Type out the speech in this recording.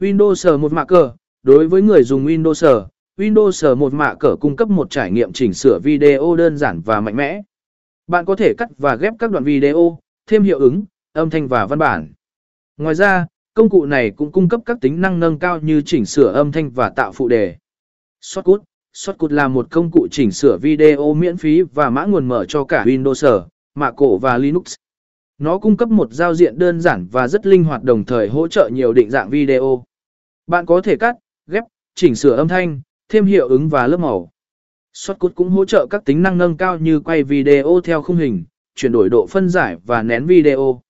Windows một mạ cờ, đối với người dùng Windows, Windows một mạ cờ cung cấp một trải nghiệm chỉnh sửa video đơn giản và mạnh mẽ. Bạn có thể cắt và ghép các đoạn video, thêm hiệu ứng, âm thanh và văn bản. Ngoài ra, công cụ này cũng cung cấp các tính năng nâng cao như chỉnh sửa âm thanh và tạo phụ đề. Shotcut Shotcut là một công cụ chỉnh sửa video miễn phí và mã nguồn mở cho cả Windows, Mac và Linux. Nó cung cấp một giao diện đơn giản và rất linh hoạt đồng thời hỗ trợ nhiều định dạng video. Bạn có thể cắt, ghép, chỉnh sửa âm thanh, thêm hiệu ứng và lớp màu. Shotcut cũng hỗ trợ các tính năng nâng cao như quay video theo khung hình, chuyển đổi độ phân giải và nén video.